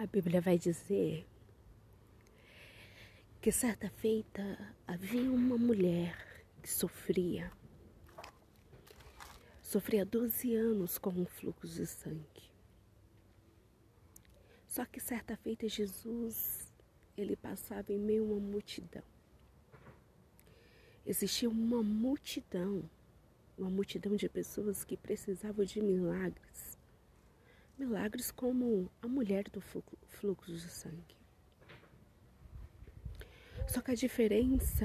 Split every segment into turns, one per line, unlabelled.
A Bíblia vai dizer que certa feita havia uma mulher que sofria, sofria 12 anos com um fluxo de sangue. Só que certa feita Jesus, ele passava em meio a uma multidão. Existia uma multidão, uma multidão de pessoas que precisavam de milagres milagres como a mulher do fluxo de sangue. Só que a diferença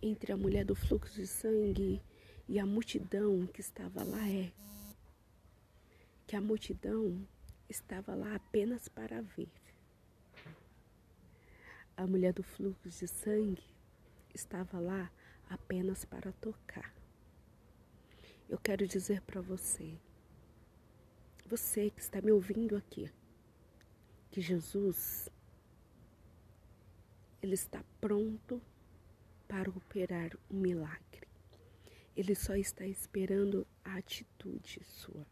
entre a mulher do fluxo de sangue e a multidão que estava lá é que a multidão estava lá apenas para ver. A mulher do fluxo de sangue estava lá apenas para tocar. Eu quero dizer para você você que está me ouvindo aqui, que Jesus, Ele está pronto para operar um milagre. Ele só está esperando a atitude sua,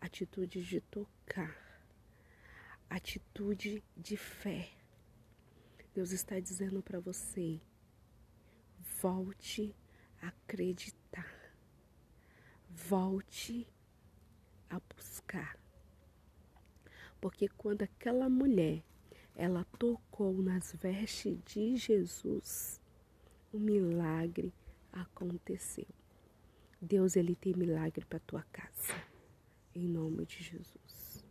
atitude de tocar, atitude de fé. Deus está dizendo para você: volte a acreditar, volte a a buscar. Porque quando aquela mulher ela tocou nas vestes de Jesus, o milagre aconteceu. Deus ele tem milagre para tua casa. Em nome de Jesus.